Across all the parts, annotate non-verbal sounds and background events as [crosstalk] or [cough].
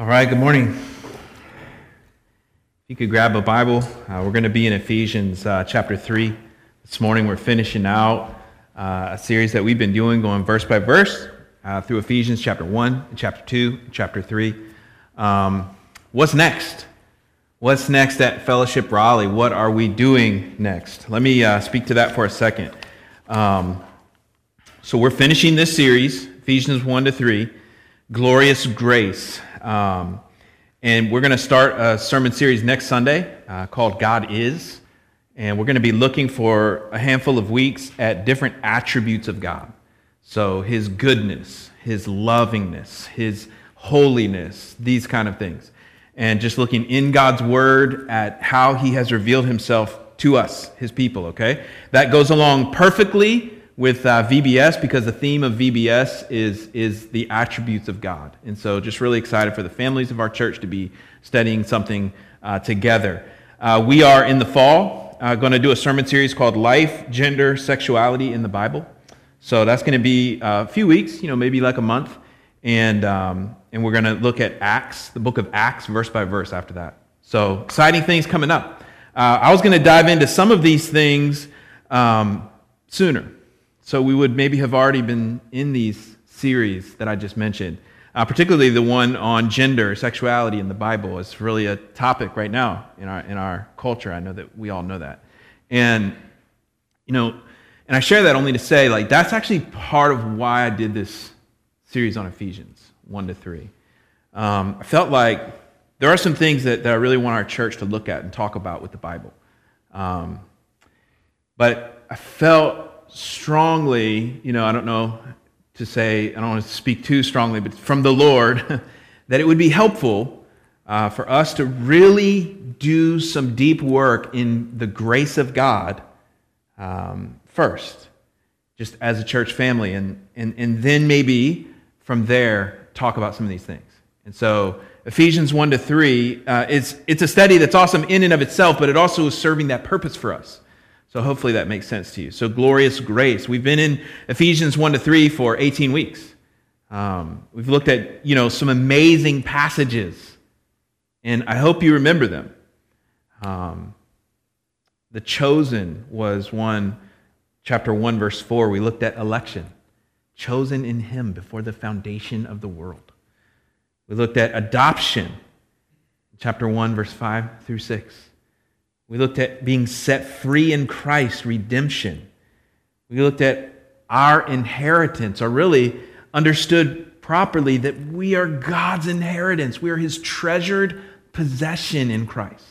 All right, good morning. If you could grab a Bible, uh, we're going to be in Ephesians uh, chapter 3. This morning we're finishing out uh, a series that we've been doing, going verse by verse uh, through Ephesians chapter 1, chapter 2, chapter 3. Um, what's next? What's next at Fellowship Raleigh? What are we doing next? Let me uh, speak to that for a second. Um, so we're finishing this series, Ephesians 1 to 3, Glorious Grace. Um, and we're going to start a sermon series next Sunday uh, called God Is. And we're going to be looking for a handful of weeks at different attributes of God. So, his goodness, his lovingness, his holiness, these kind of things. And just looking in God's word at how he has revealed himself to us, his people, okay? That goes along perfectly with uh, VBS because the theme of VBS is, is the attributes of God. And so just really excited for the families of our church to be studying something uh, together. Uh, we are in the fall uh, going to do a sermon series called Life, Gender, Sexuality in the Bible. So that's going to be a few weeks, you know, maybe like a month. And, um, and we're going to look at Acts, the book of Acts, verse by verse after that. So exciting things coming up. Uh, I was going to dive into some of these things um, sooner so we would maybe have already been in these series that I just mentioned. Uh, particularly the one on gender, sexuality in the Bible is really a topic right now in our, in our culture. I know that we all know that. And, you know, and I share that only to say, like, that's actually part of why I did this series on Ephesians 1 to 3. Um, I felt like there are some things that, that I really want our church to look at and talk about with the Bible. Um, but I felt strongly, you know, I don't know to say, I don't want to speak too strongly, but from the Lord, [laughs] that it would be helpful uh, for us to really do some deep work in the grace of God um, first, just as a church family, and, and, and then maybe from there talk about some of these things. And so, Ephesians 1 to 3, uh, it's, it's a study that's awesome in and of itself, but it also is serving that purpose for us. So hopefully that makes sense to you. So glorious grace. We've been in Ephesians 1 to 3 for 18 weeks. Um, we've looked at, you know, some amazing passages. And I hope you remember them. Um, the chosen was one, chapter 1, verse 4. We looked at election. Chosen in him before the foundation of the world. We looked at adoption, chapter 1, verse 5 through 6. We looked at being set free in Christ, redemption. We looked at our inheritance, or really understood properly that we are God's inheritance. We are his treasured possession in Christ.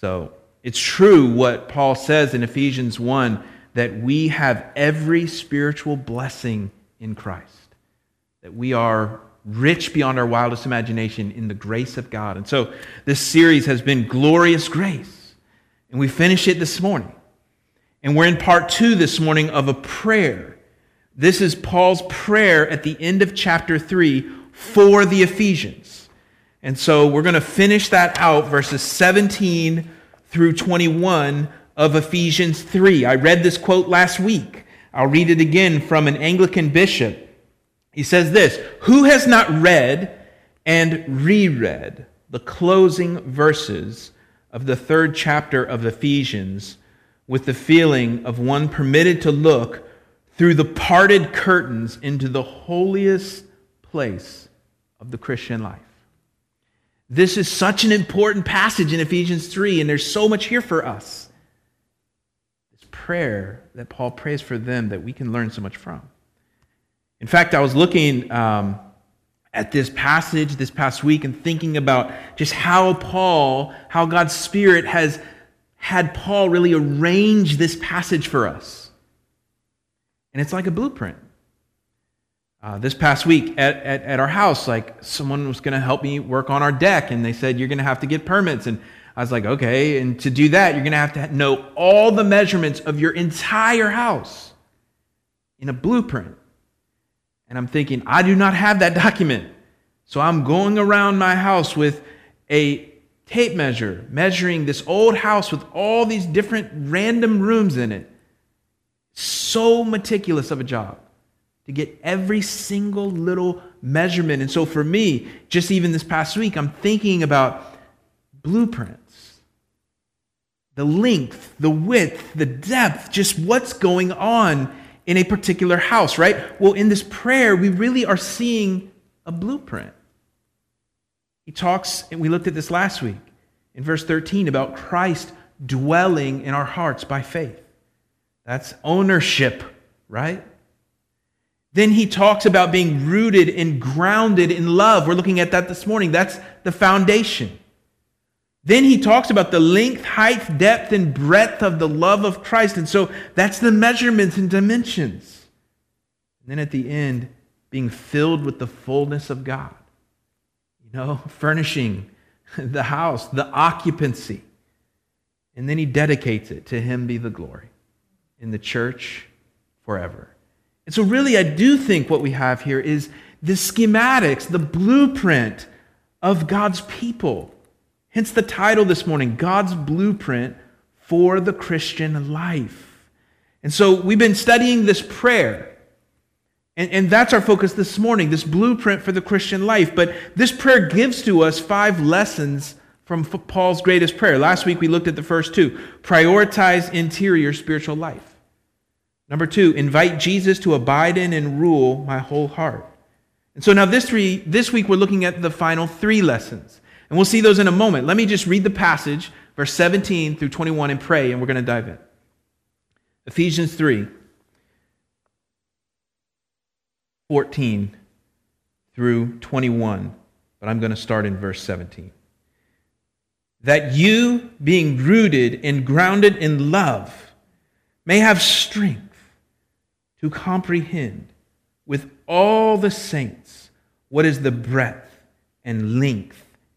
So it's true what Paul says in Ephesians 1 that we have every spiritual blessing in Christ, that we are rich beyond our wildest imagination in the grace of God. And so this series has been Glorious Grace. And we finish it this morning. And we're in part two this morning of a prayer. This is Paul's prayer at the end of chapter three for the Ephesians. And so we're going to finish that out, verses 17 through 21 of Ephesians 3. I read this quote last week. I'll read it again from an Anglican bishop. He says this Who has not read and reread the closing verses of the third chapter of Ephesians with the feeling of one permitted to look through the parted curtains into the holiest place of the Christian life. This is such an important passage in Ephesians 3, and there's so much here for us. This prayer that Paul prays for them that we can learn so much from. In fact, I was looking um, at this passage this past week and thinking about just how Paul, how God's Spirit has had Paul really arrange this passage for us. And it's like a blueprint. Uh, this past week at, at, at, our house, like someone was going to help me work on our deck, and they said, You're going to have to get permits. And I was like, Okay. And to do that, you're going to have to know all the measurements of your entire house in a blueprint. And I'm thinking, I do not have that [laughs] document. So I'm going around my house with a tape measure, measuring this old house with all these different random rooms in it. So meticulous of a job to get every single little measurement. And so for me, just even this past week, I'm thinking about blueprints the length, the width, the depth, just what's going on in a particular house, right? Well, in this prayer, we really are seeing a blueprint. He talks, and we looked at this last week in verse 13 about Christ dwelling in our hearts by faith. That's ownership, right? Then he talks about being rooted and grounded in love. We're looking at that this morning. That's the foundation. Then he talks about the length, height, depth, and breadth of the love of Christ. And so that's the measurements and dimensions. And then at the end, being filled with the fullness of God. You know, [laughs] furnishing the house, the occupancy. And then he dedicates it to him be the glory in the church forever. And so, really, I do think what we have here is the schematics, the blueprint of God's people. Hence the title this morning God's Blueprint for the Christian Life. And so, we've been studying this prayer. And, and that's our focus this morning, this blueprint for the Christian life. But this prayer gives to us five lessons from Paul's greatest prayer. Last week we looked at the first two prioritize interior spiritual life. Number two, invite Jesus to abide in and rule my whole heart. And so now this, three, this week we're looking at the final three lessons. And we'll see those in a moment. Let me just read the passage, verse 17 through 21, and pray, and we're going to dive in. Ephesians 3 14 through 21, but I'm going to start in verse 17. That you, being rooted and grounded in love, may have strength to comprehend with all the saints what is the breadth and length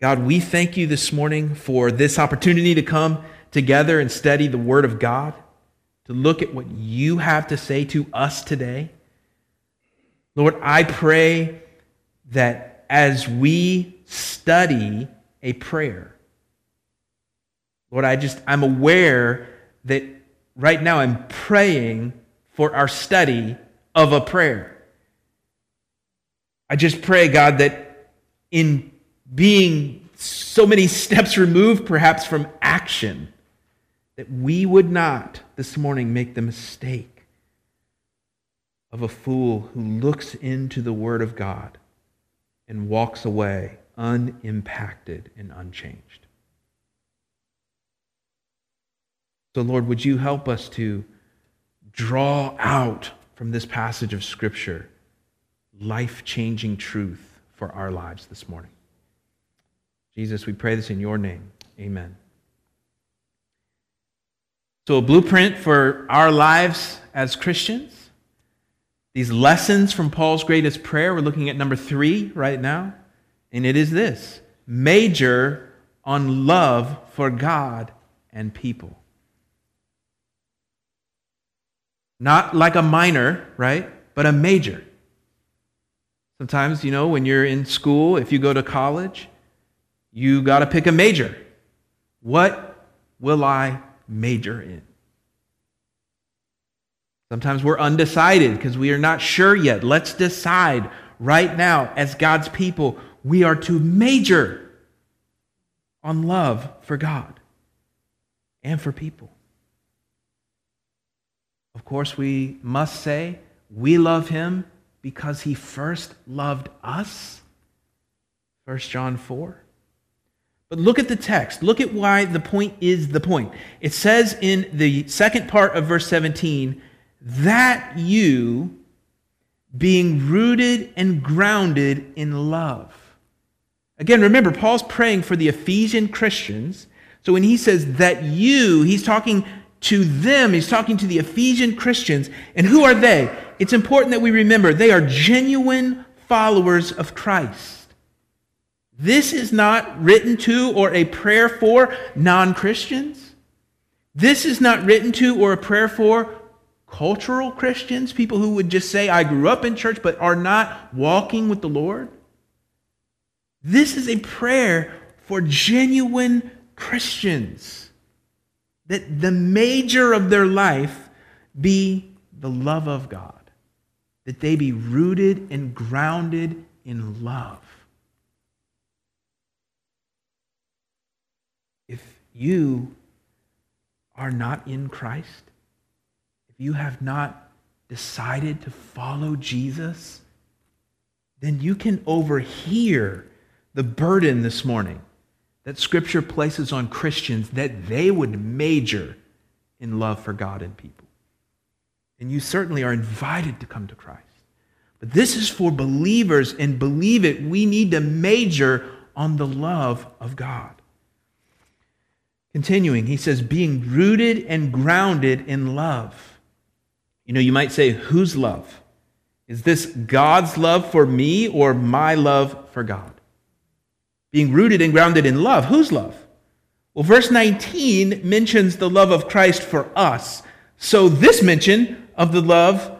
God, we thank you this morning for this opportunity to come together and study the Word of God to look at what you have to say to us today. Lord, I pray that as we study a prayer, Lord, I just, I'm aware that right now I'm praying for our study of a prayer. I just pray, God, that in being so many [laughs] steps removed perhaps from action, that we would not this morning make the mistake of a fool who looks into the Word of God and walks away unimpacted and unchanged. So, Lord, would you help us to draw out from this passage of Scripture life changing truth for our lives this morning? Jesus, we pray this in your name. Amen. So, a blueprint for our lives as Christians. These lessons from Paul's greatest prayer. We're looking at number three right now. And it is this major on love for God and people. Not like a minor, right? But a major. Sometimes, you know, when you're in school, if you go to college, you got to pick a major. What will I major in. Sometimes we're undecided because we are not sure yet. Let's decide right now, as God's people, we are to major on love for God and for people. Of course, we must say we love him because he first loved us. 1 John 4. But look at the text. Look at why the point is the point. It says in the second part of verse 17, that you, being rooted and grounded in love. Again, remember, Paul's praying for the Ephesian Christians. So when he says that you, he's talking to them, he's talking to the Ephesian Christians. And who are they? It's important that we remember they are genuine followers of Christ. This is not written to or a prayer for non Christians. This is not written to or a prayer for cultural Christians, people who would just say, I grew up in church but are not walking with the Lord. This is a prayer for genuine Christians that the major of their life be the love of God, that they be rooted and grounded in love. If you are not in Christ, if you have not decided to follow Jesus, then you can overhear the burden this morning that Scripture places on Christians that they would major in love for God and people. And you certainly are invited to come to Christ. But this is for believers, and believe it, we need to major on the love of God. Continuing, he says, being rooted and grounded in love. You know, you might say, whose love? Is this God's love for me or my love for God? being rooted and grounded in love. Whose love? Well, verse 19 mentions the love of Christ for us. So this mention of the love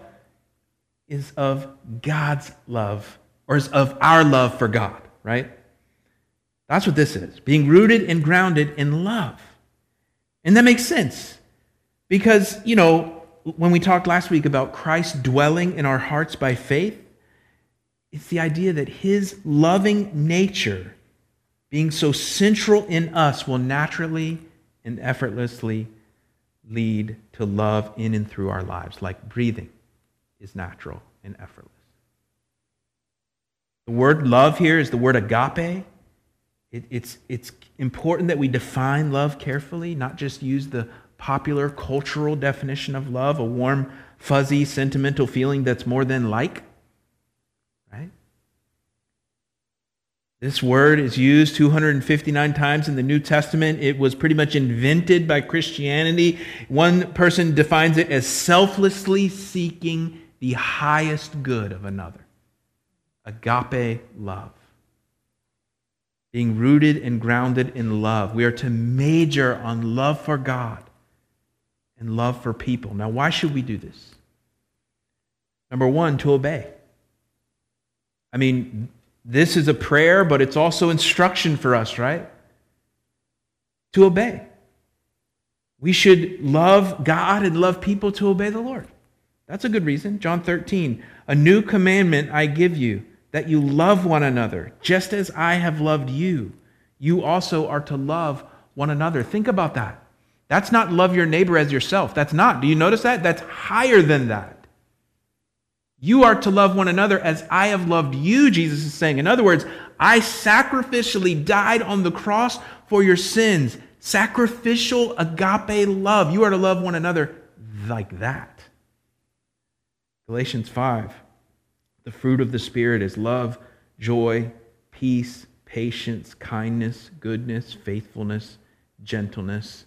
is of God's love, or is of our love for God, right? That's what this is being rooted and grounded in love. And that makes sense because, you know, when we talked last week about Christ dwelling in our hearts by faith, it's the idea that his loving nature being so central in us, will naturally and effortlessly lead to love in and through our lives, like breathing is natural and effortless. The word love here is the word agape. It, it's, it's important that we define love carefully, not just use the popular cultural definition of love, a warm, fuzzy, sentimental feeling that's more than like. Right? This word is used 259 times in the New Testament. It was pretty much invented by Christianity. One person defines it as selflessly seeking the highest good of another. Agape love. Being rooted and grounded in love. We are to major on love for God and love for people. Now, why should we do this? Number one, to obey. I mean, this is a prayer, but it's also instruction for us, right? To obey. We should love God and love people to obey the Lord. That's a good reason. John 13, a new commandment I give you, that you love one another, just as I have loved you. You also are to love one another. Think about that. That's not love your neighbor as yourself. That's not. Do you notice that? That's higher than that. You are to love one another as I have loved you, Jesus is saying. In other words, I sacrificially died on the cross for your sins. Sacrificial agape love. You are to love one another like that. Galatians 5. The fruit of the Spirit is love, joy, peace, patience, kindness, goodness, faithfulness, gentleness,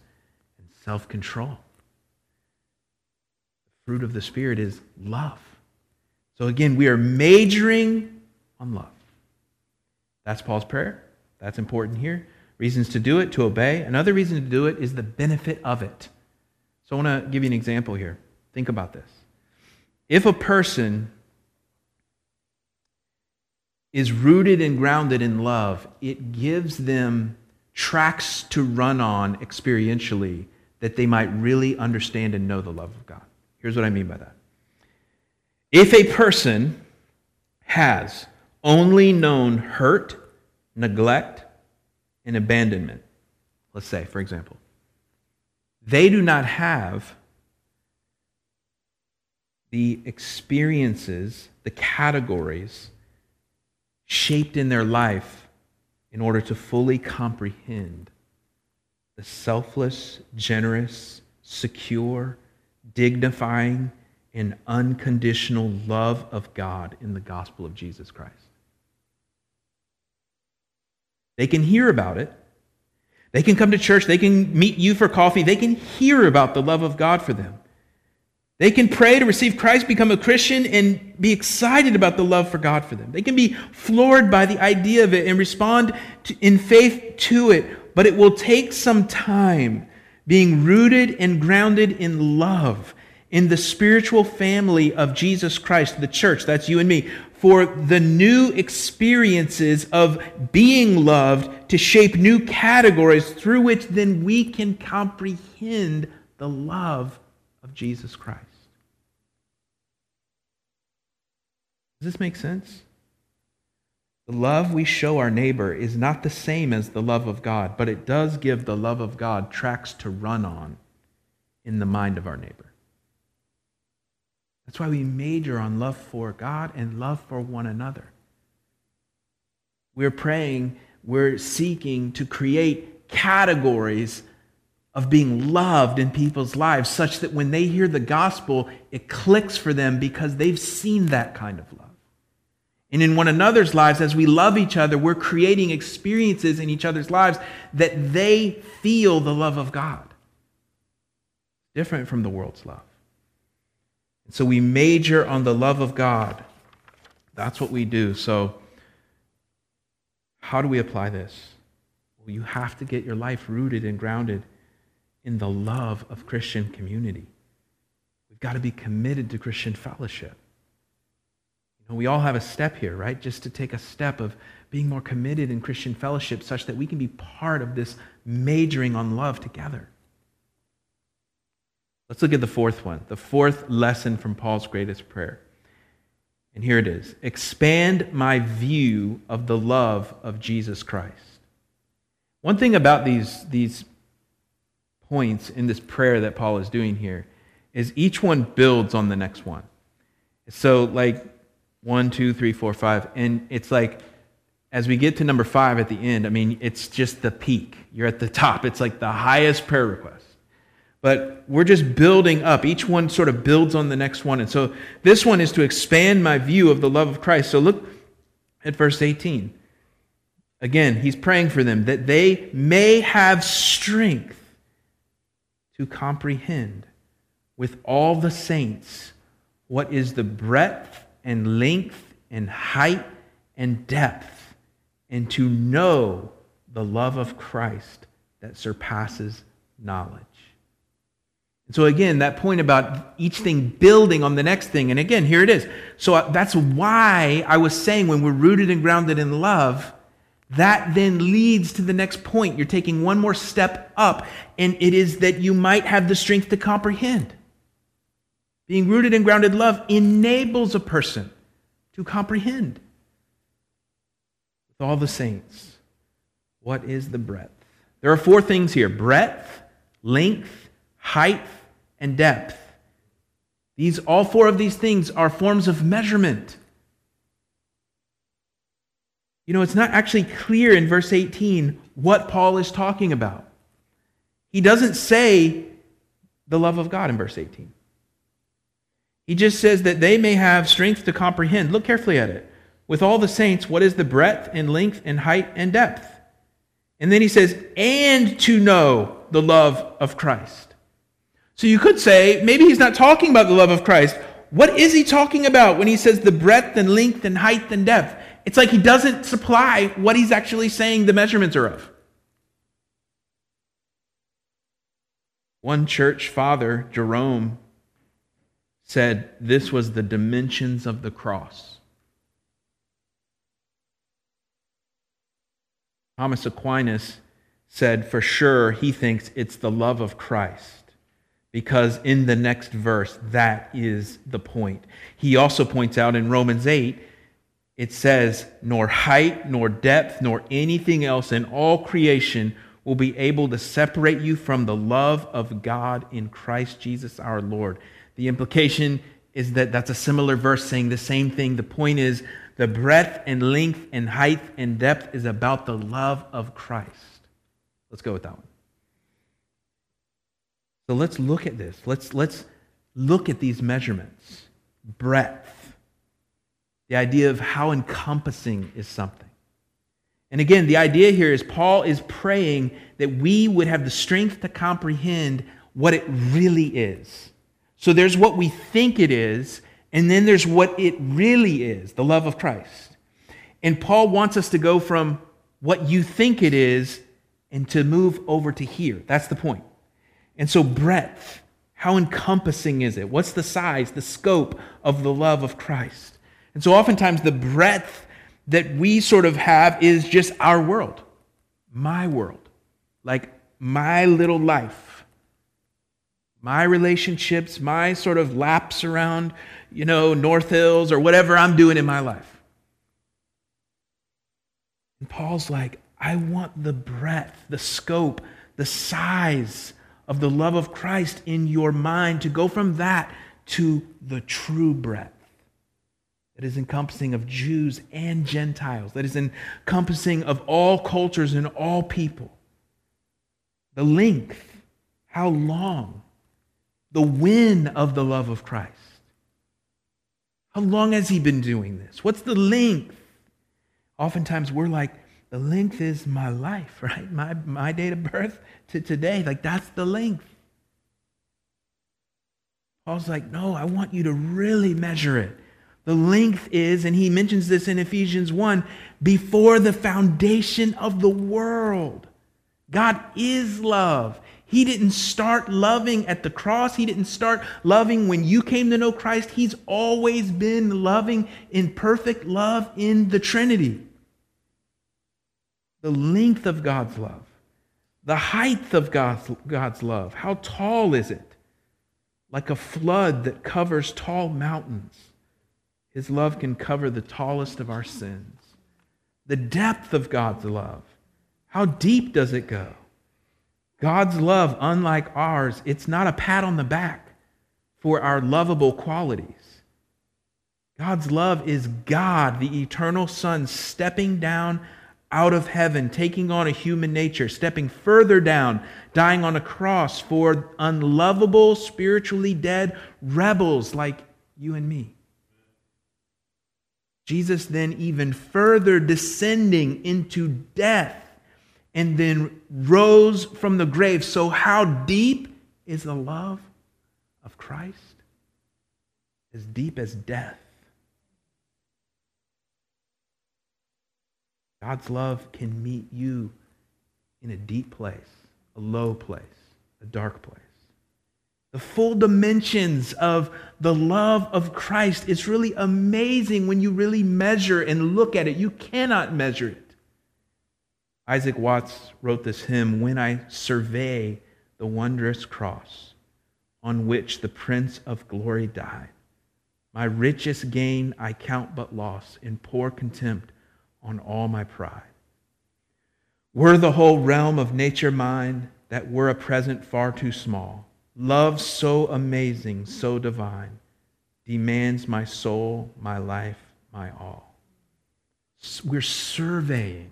and self control. The fruit of the Spirit is love. So again, we are majoring on love. That's Paul's prayer. That's important here. Reasons to do it, to obey. Another reason to do it is the benefit of it. So I want to give you an example here. Think about this. If a person is rooted and grounded in love, it gives them tracks to run on experientially that they might really understand and know the love of God. Here's what I mean by that. If a person has only known hurt, neglect, and abandonment, let's say, for example, they do not have the experiences, the categories shaped in their life in order to fully comprehend the selfless, generous, secure, dignifying, and unconditional love of God in the gospel of Jesus Christ. They can hear about it. They can come to church. They can meet you for coffee. They can hear about the love of God for them. They can pray to receive Christ, become a Christian, and be excited about the love for God for them. They can be floored by the idea of it and respond to, in faith to it, but it will take some time being rooted and grounded in love in the spiritual family of Jesus Christ, the church, that's you and me, for the new experiences of being loved to shape new categories through which then we can comprehend the love Jesus Christ. Does this make sense? The love we show our neighbor is not the same as the love of God, but it does give the love of God tracks to run on in the mind of our neighbor. That's why we major on love for God and love for one another. We're praying, we're seeking to create categories of being loved in people's lives such that when they hear the gospel, it clicks for them because they've seen that kind of love. And in one another's lives, as we love each other, we're creating experiences in each other's lives that they feel the love of God. Different from the world's love. So we major on the love of God. That's what we do. So, how do we apply this? Well, you have to get your life rooted and grounded in the love of Christian community. We've got to be committed to Christian fellowship. You know, we all have a step here, right? Just to take a step of being more committed in Christian fellowship such that we can be part of this majoring on love together. Let's look at the fourth one, the fourth lesson from Paul's greatest prayer. And here it is expand my view of the love of Jesus Christ. One thing about these, these points in this prayer that Paul is doing here is each one builds on the next one. So, like one, two, three, four, five, and it's like as we get to number five at the end, I mean, it's just the peak. You're at the top. It's like the highest prayer request. But we're just building up. Each one sort of builds on the next one. And so this one is to expand my view of the love of Christ. So look at verse 18. Again, he's praying for them that they may have strength to comprehend with all the saints what is the breadth and length and height and depth, and to know the love of Christ that surpasses knowledge so, again, that point about each thing building on the next thing. And again, here it is. So, uh, that's why I was saying when we're rooted and grounded in love, that then leads to the next point. You're taking one more step up, and it is that you might have the strength to comprehend. Being rooted and grounded love enables a person to comprehend with all the saints. What is the breadth? There are four things here breadth, length, height, and depth. These, all four of these things are forms of measurement. You know, it's not actually clear in verse 18 what Paul is talking about. He doesn't say the love of God in verse 18. He just says that they may have strength to comprehend. Look carefully at it. With all the saints, what is the breadth and length and height and depth? And then he says, and to know the love of Christ. So you could say, maybe he's not talking about the love of Christ. What is he talking about when he says the breadth and length and height and depth? It's like he doesn't supply what he's actually saying the measurements are of. One church father, Jerome, said this was the dimensions of the cross. Thomas Aquinas said for sure he thinks it's the love of Christ because in the next verse, that is the point. He also points out in Romans 8, it says, Nor height, nor depth, nor anything else in all creation will be able to separate you from the love of God in Christ Jesus our Lord. The implication is that that's a similar verse saying the same thing. The point is, the breadth and length and height and depth is about the love of Christ. Let's go with that one. So let's look at this. Let's, let's look at these measurements breadth, the idea of how encompassing is something. And again, the idea here is Paul is praying that we would have the strength to comprehend what it really is. So there's what we think it is, and then there's what it really is the love of Christ. And Paul wants us to go from what you think it is and to move over to here. That's the point. And so, breadth, how encompassing is it? What's the size, the scope of the love of Christ? And so, oftentimes, the breadth that we sort of have is just our world, my world, like my little life, my relationships, my sort of laps around, you know, North Hills or whatever I'm doing in my life. And Paul's like, I want the breadth, the scope, the size of the love of Christ in your mind to go from that to the true breadth that is encompassing of Jews and Gentiles, that is encompassing of all cultures and all people. The length, how long, the when of the love of Christ. How long has he been doing this? What's the length? Oftentimes we're like, the length is my life, [laughs] right? My, my date of birth to today. Like, that's the length. Paul's like, no, I want you to really measure it. The length is, and he mentions this in Ephesians 1, before the foundation of the world. God is love. He didn't start loving at the cross. He didn't start loving when you came to know Christ. He's always been loving in perfect love in the Trinity. The length of God's love, the height of God's, God's love. How tall is it? Like a flood that covers tall mountains. His love can cover the tallest of our sins. The depth of God's love. How deep does it go? God's love, unlike ours, it's not a pat on the back for our lovable qualities. God's love is God, the eternal Son, stepping down out of heaven, taking on a human nature, stepping further down, dying on a cross for unlovable, spiritually dead rebels like you and me. Jesus then even further descending into death and then rose from the grave. So, how deep is the love of Christ? As deep as death. God's love can meet you in a deep place, a low place, a dark place the full dimensions of the love of Christ. It's really amazing when you really measure and look at it. You cannot measure it. Isaac Watts wrote this hymn When I survey the wondrous cross on which the Prince of Glory died, my richest gain I count but loss in poor contempt on all my pride. Were the whole realm of nature mine, that were a present far too small Love so amazing, so divine, demands my soul, my life, my all. We're surveying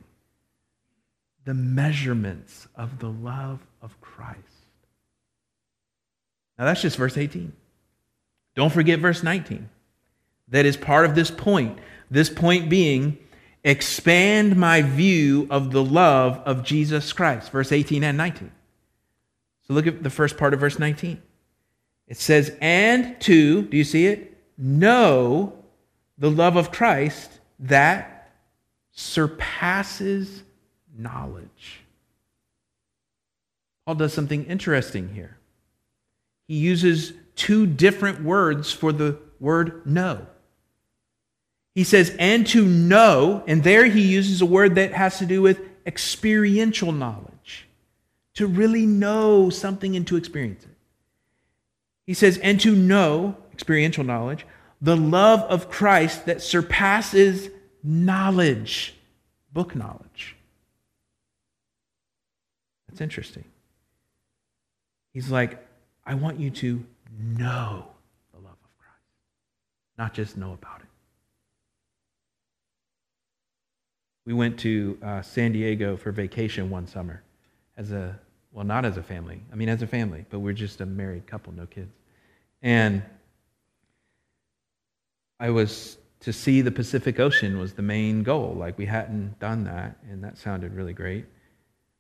the measurements of the love of Christ. Now, that's just verse 18. Don't forget verse 19. That is part of this point. This point being, expand my view of the love of Jesus Christ. Verse 18 and 19. Look at the first part of verse 19. It says, and to, do you see it? Know the love of Christ that surpasses knowledge. Paul does something interesting here. He uses two different words for the word know. He says, and to know, and there he uses a word that has to do with experiential knowledge to really know something and to experience it. He says, and to know, experiential knowledge, the love of Christ that surpasses knowledge, book knowledge. That's interesting. He's like, I want you to know the love of Christ, not just know about it. We went to uh, San Diego for vacation one summer as a, well, not as a family. I mean, as a family, but we're just a married couple, no kids. And I was to see the Pacific Ocean was the main goal. Like we hadn't done that, and that sounded really great.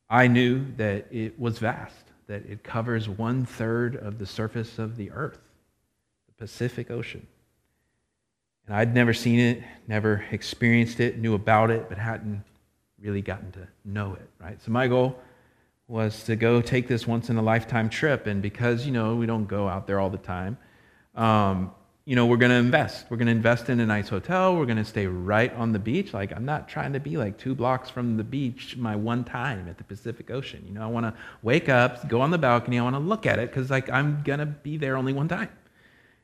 I knew that it was vast, that it covers one third of the surface of the earth. The Pacific Ocean. And I'd never seen it, never experienced it, knew about it, but hadn't really gotten to know it, right? So my goal was to go take this once in a lifetime trip. And because, you know, we don't go out there all the time, um, you know, we're going to invest. We're going to invest in a nice hotel. We're going to stay right on the beach. Like, I'm not trying to be like two blocks from the beach my one time at the Pacific Ocean. You know, I want to wake up, go on the balcony. I want to look at it because, like, I'm going to be there only one time.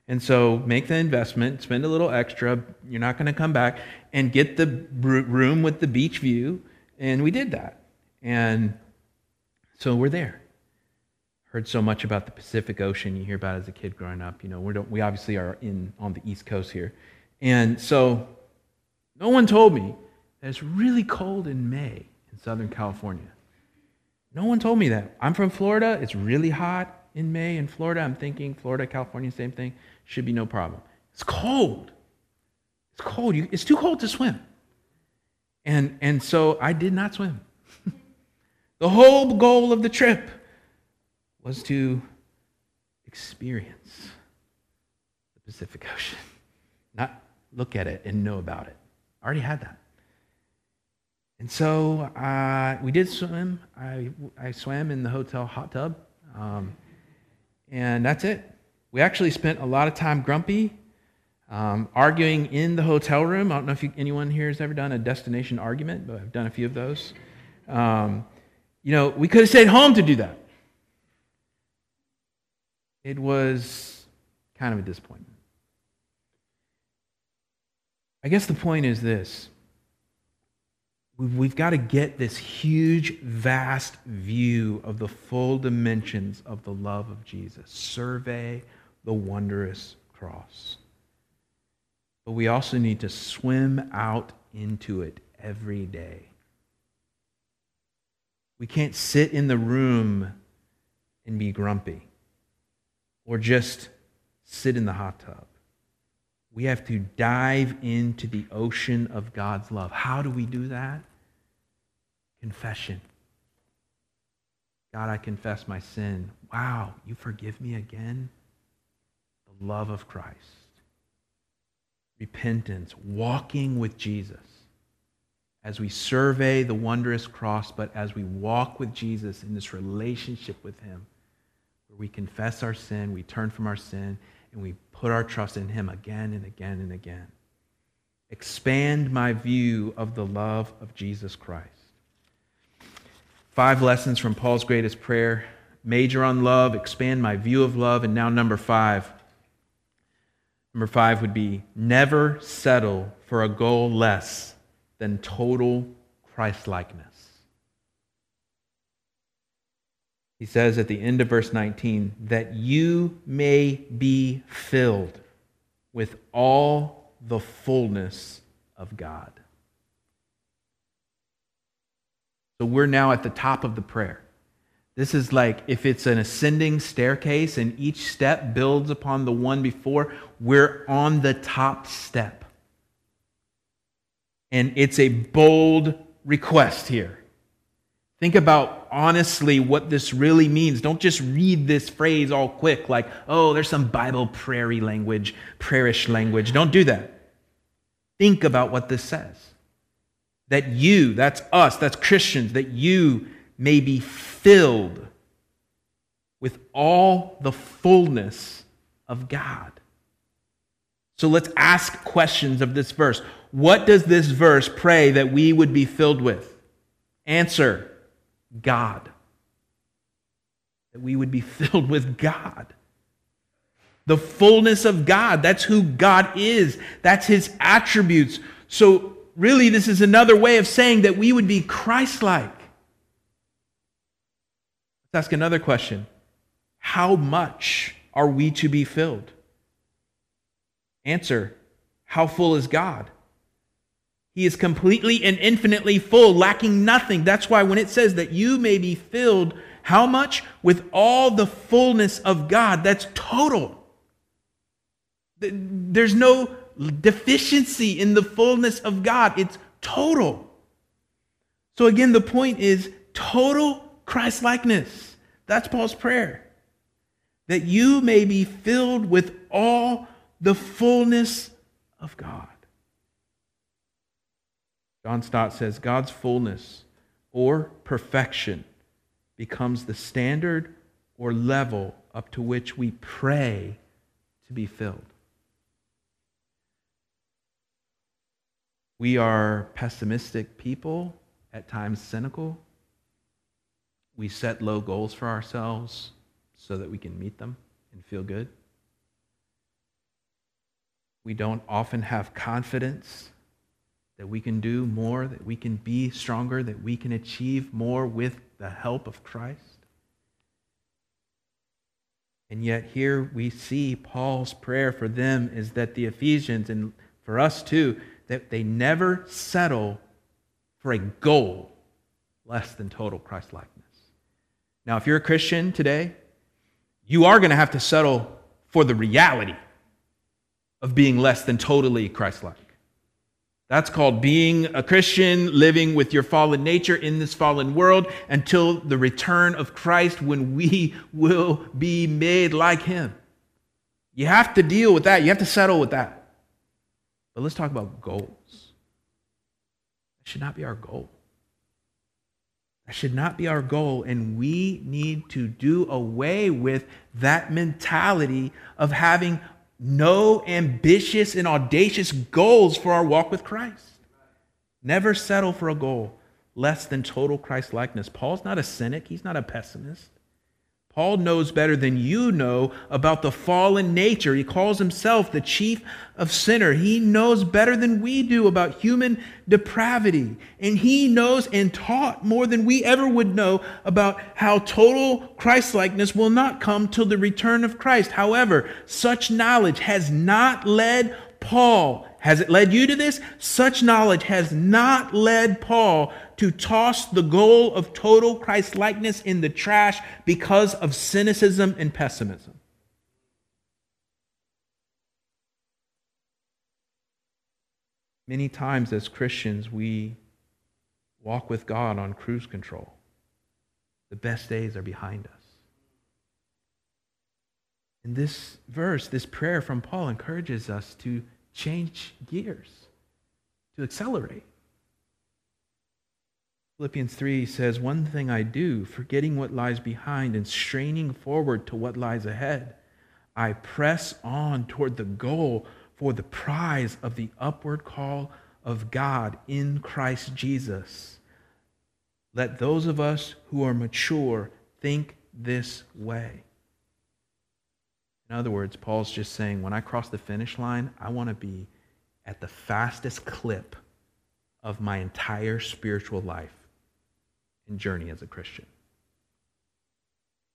And so make the investment, spend a little extra. You're not going to come back and get the room with the beach view. And we did that. And so we're there. Heard so much about the Pacific Ocean. You hear about as a kid growing up. You know, we we obviously are in on the East Coast here, and so no one told me that it's really cold in May in Southern California. No one told me that. I'm from Florida. It's really hot in May in Florida. I'm thinking Florida, California, same thing. Should be no problem. It's cold. It's cold. It's too cold to swim. And, and so I did not swim. The whole goal of the trip was to experience the Pacific [laughs] Ocean, not look at it and know about it. I already had that. And so uh, we did swim. I, I swam in the hotel hot tub. Um, and that's it. We actually spent a lot of time grumpy, um, arguing in the hotel room. I don't know if you, anyone here has ever done a destination argument, but I've done a few of those. Um, you know, we could have stayed home to do that. It was kind of a disappointment. I guess the point is this We've, got to get this huge, vast view of the full dimensions of the love of Jesus. Survey the wondrous cross. But we also need to swim out into it every day. We can't sit in the room and be grumpy or just sit in the hot tub. We have to dive into the ocean of God's love. How do we do that? Confession. God, I confess my sin. Wow, you forgive me again? The love of Christ. Repentance, walking with Jesus. As we survey the wondrous cross, but as we walk with Jesus in this relationship with Him, where we confess our sin, we turn from our sin, and we put our trust in Him again and again and again. Expand my view of the love of Jesus Christ. Five lessons from Paul's greatest prayer. Major on love, expand my view of love. And now, number five. Number five would be never settle for a goal less than total Christlikeness. He says at the end of verse 19, that you may be filled with all the fullness of God. So we're now at the top of the prayer. This is like if it's an ascending staircase and each step builds upon the one before, we're on the top step. And it's a bold request here. Think about honestly what this really means. Don't just read this phrase all quick, like, oh, there's some Bible prairie language, prairish language. Don't do that. Think about what this says. That you, that's us, that's Christians, that you may be filled with all the fullness of God. So let's ask questions of this verse. What does this verse pray that we would be filled with? Answer God. That we would be [laughs] filled with God. The fullness of God. That's who God is, that's his attributes. So, really, this is another way of saying that we would be Christ like. Let's ask another question How much are we to be filled? Answer How full is God? He is completely and infinitely full, lacking nothing. That's why when it says that you may be filled, how much? With all the fullness of God. That's total. There's no deficiency in the fullness of God, it's total. So, again, the point is total Christ likeness. That's Paul's prayer. that you may be filled with all the fullness of God. John Stott says God's fullness or perfection becomes the standard or level up to which we pray to be filled. We are pessimistic people, at times cynical. We set low goals for ourselves so that we can meet them and feel good. We don't often have confidence that we can do more, that we can be stronger, that we can achieve more with the help of Christ. And yet, here we see Paul's prayer for them is that the Ephesians, and for us too, that they never settle for a goal less than total Christ likeness. Now, if you're a Christian today, you are going to have to settle for the reality of being less than totally Christ like. That's called being a Christian, living with your fallen nature in this fallen world until the return of Christ when we [laughs] will be made like Him. You have to deal with that. You have to settle with that. But let's talk about goals. That should not be our goal. That should not be our goal. And we need to do away with that mentality of having no ambitious and audacious goals for our walk with Christ. Never settle for a goal less than total Christ likeness. Paul's not a cynic, he's not a pessimist. Paul knows better than you know about the fallen nature. He calls himself the chief of sinner. He knows better than we do about human depravity. And he knows and taught more than we ever would know about how total Christlikeness will not come till the return of Christ. However, such knowledge has not led Paul. Has it led you to this? Such knowledge has not led Paul to toss the goal of total Christ likeness in the trash because of cynicism and pessimism. Many times as Christians, we walk with God on cruise control. The best days are behind us. In this verse, this prayer from Paul encourages us to change gears, to accelerate. Philippians 3 says, One thing I do, forgetting what lies behind and straining forward to what lies ahead, I press on toward the goal for the prize of the upward call of God in Christ Jesus. Let those of us who are mature think this way. In other words, Paul's just saying, when I cross the finish line, I want to be at the fastest clip of my entire spiritual life and journey as a Christian.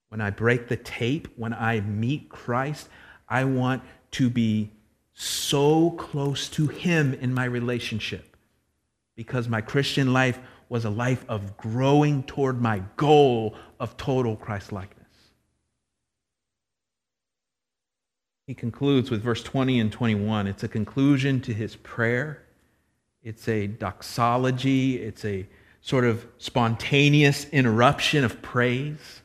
When I break the tape, when I meet Christ, I want to be so close to Him in my relationship because my Christian life was a life of growing toward my goal of total Christ likeness. He concludes with verse 20 and 21. It's a conclusion to his prayer, it's a doxology, it's a sort of spontaneous interruption of praise.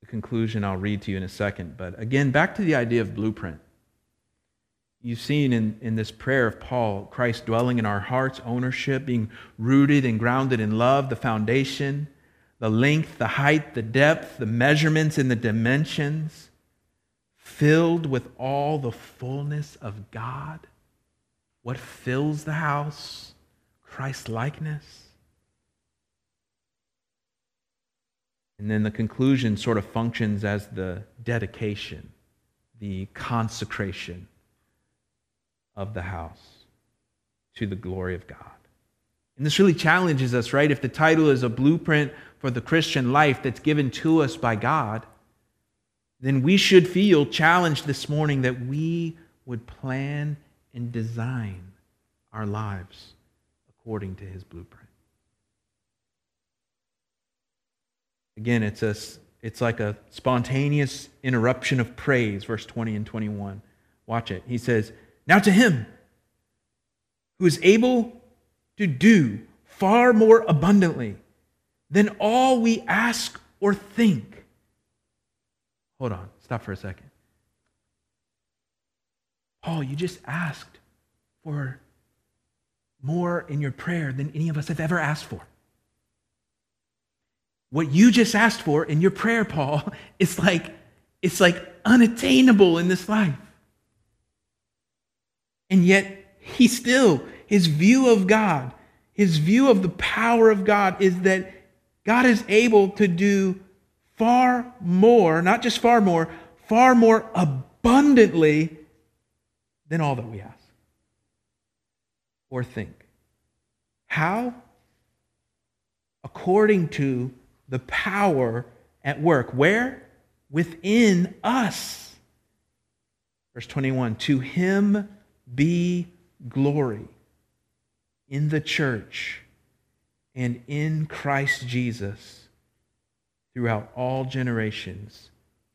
The conclusion I'll read to you in a second. But again, back to the idea of blueprint. You've seen in, in this prayer of Paul, Christ dwelling in our hearts, ownership, being rooted and grounded in love, the foundation, the length, the height, the depth, the measurements, and the dimensions, filled with all the fullness of God. What fills the house? Christ likeness. And then the conclusion sort of functions as the dedication, the consecration of the house to the glory of God. And this really challenges us, right? If the title is a blueprint for the Christian life that's given to us by God, then we should feel challenged this morning that we would plan and design our lives according to his blueprint. Again, it's, a, it's like a spontaneous interruption of praise, verse 20 and 21. Watch it. He says, Now to him who is able to do far more abundantly than all we ask or think. Hold on, stop for a second. Paul, you just asked for more in your prayer than any of us have ever asked for. What you just asked for in your prayer, Paul, [laughs] is like it's like unattainable in this life. And yet he still his view of God, his view of the power of God is that God is able to do far more, not just far more, far more abundantly than all that we ask or think. How? According to the power at work. Where? Within us. Verse 21 To him be glory in the church and in Christ Jesus throughout all generations,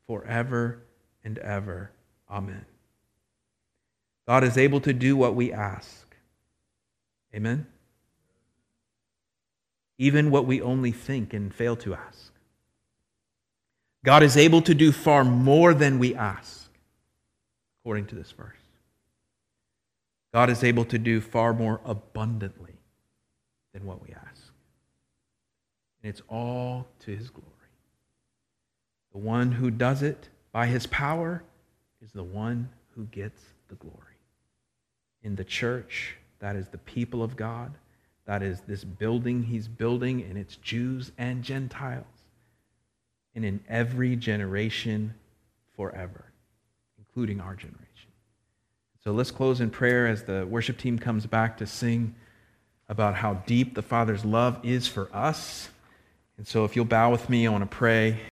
forever and ever. Amen. God is able to do what we ask. Amen? Even what we only think and fail to ask. God is able to do far more than we ask, according to this verse. God is able to do far more abundantly than what we ask. And it's all to his glory. The one who does it by his power is the one who gets the glory. In the church, that is the people of God, that is this building he's building, and it's Jews and Gentiles. And in every generation forever, including our generation. So let's close in prayer as the worship team comes back to sing about how deep the Father's love is for us. And so if you'll bow with me, I want to pray.